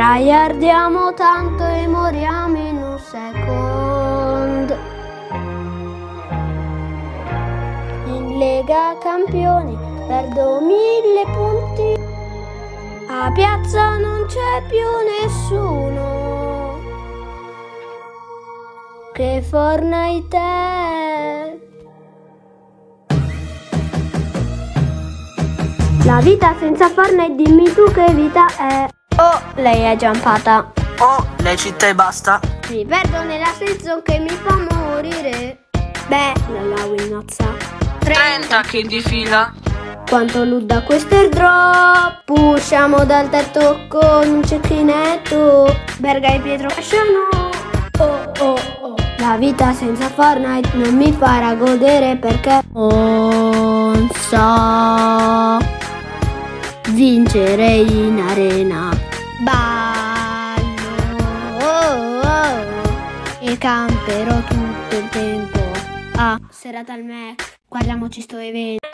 Traiardiamo tanto e moriamo in un second. In Lega Campioni perdo mille punti. A piazza non c'è più nessuno. Che Fortnite. La vita senza Fortnite, dimmi tu che vita è. Oh, lei è giampata. Oh, le città e basta. Mi perdo nella season che mi fa morire. Beh, la Winozza. 30 che di fila. Quanto ludda questo airdrop Usciamo dal tetto con un cecchinetto Berga e Pietro escono Oh oh oh La vita senza Fortnite non mi farà godere perché Non so Vincere in arena Ballo oh, oh, E camperò tutto il tempo Ah, serata al Mac Guardiamoci sto evento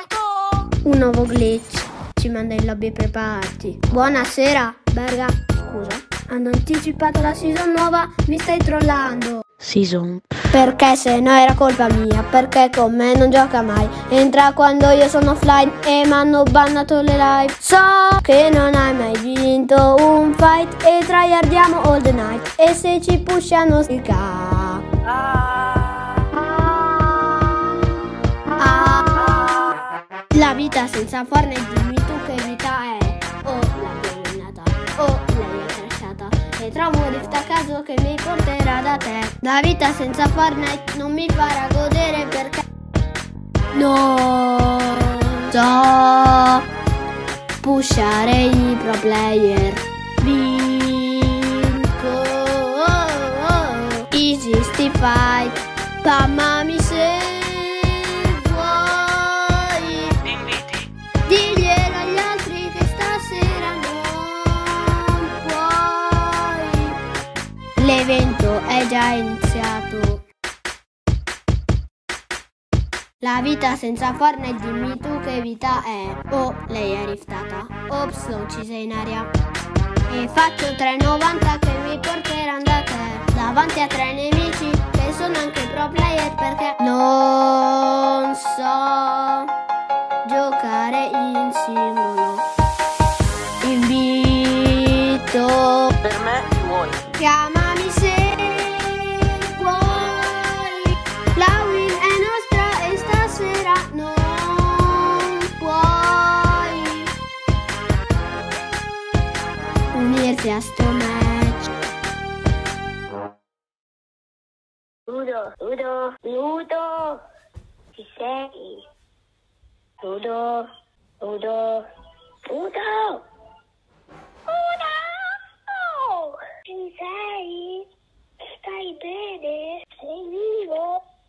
un nuovo glitch. Ci manda in lobby per party. Buonasera, Berga. Scusa, hanno anticipato la season nuova, mi stai trollando. Season. Perché se no era colpa mia, perché con me non gioca mai. Entra quando io sono offline e mi hanno bannato le live. So che non hai mai vinto un fight e tryhardiamo all the night. E se ci pushano si ca. La vita senza Fortnite, dimmi tu che vita è. Oh, l'abbiamo eliminata. Trovo un rift a caso che mi porterà da te. La vita senza Fortnite non mi farà godere perché. No, so pushare i pro player. Vinco. Oh, oh. Easy fight. Spammami se vuoi. È già iniziato. La vita senza Fortnite, dimmi tu che vita è. Oh, lei è riftata. Ops, l'ho uccisa in aria. E faccio 3,90 che mi porteranno da te. Davanti a tre nemici che sono anche pro player perché non so giocare in singolo. Invito, Per me vuoi. chiamami just too much. Udo, Udo, Udo, Shisei. Udo, Udo, Udo.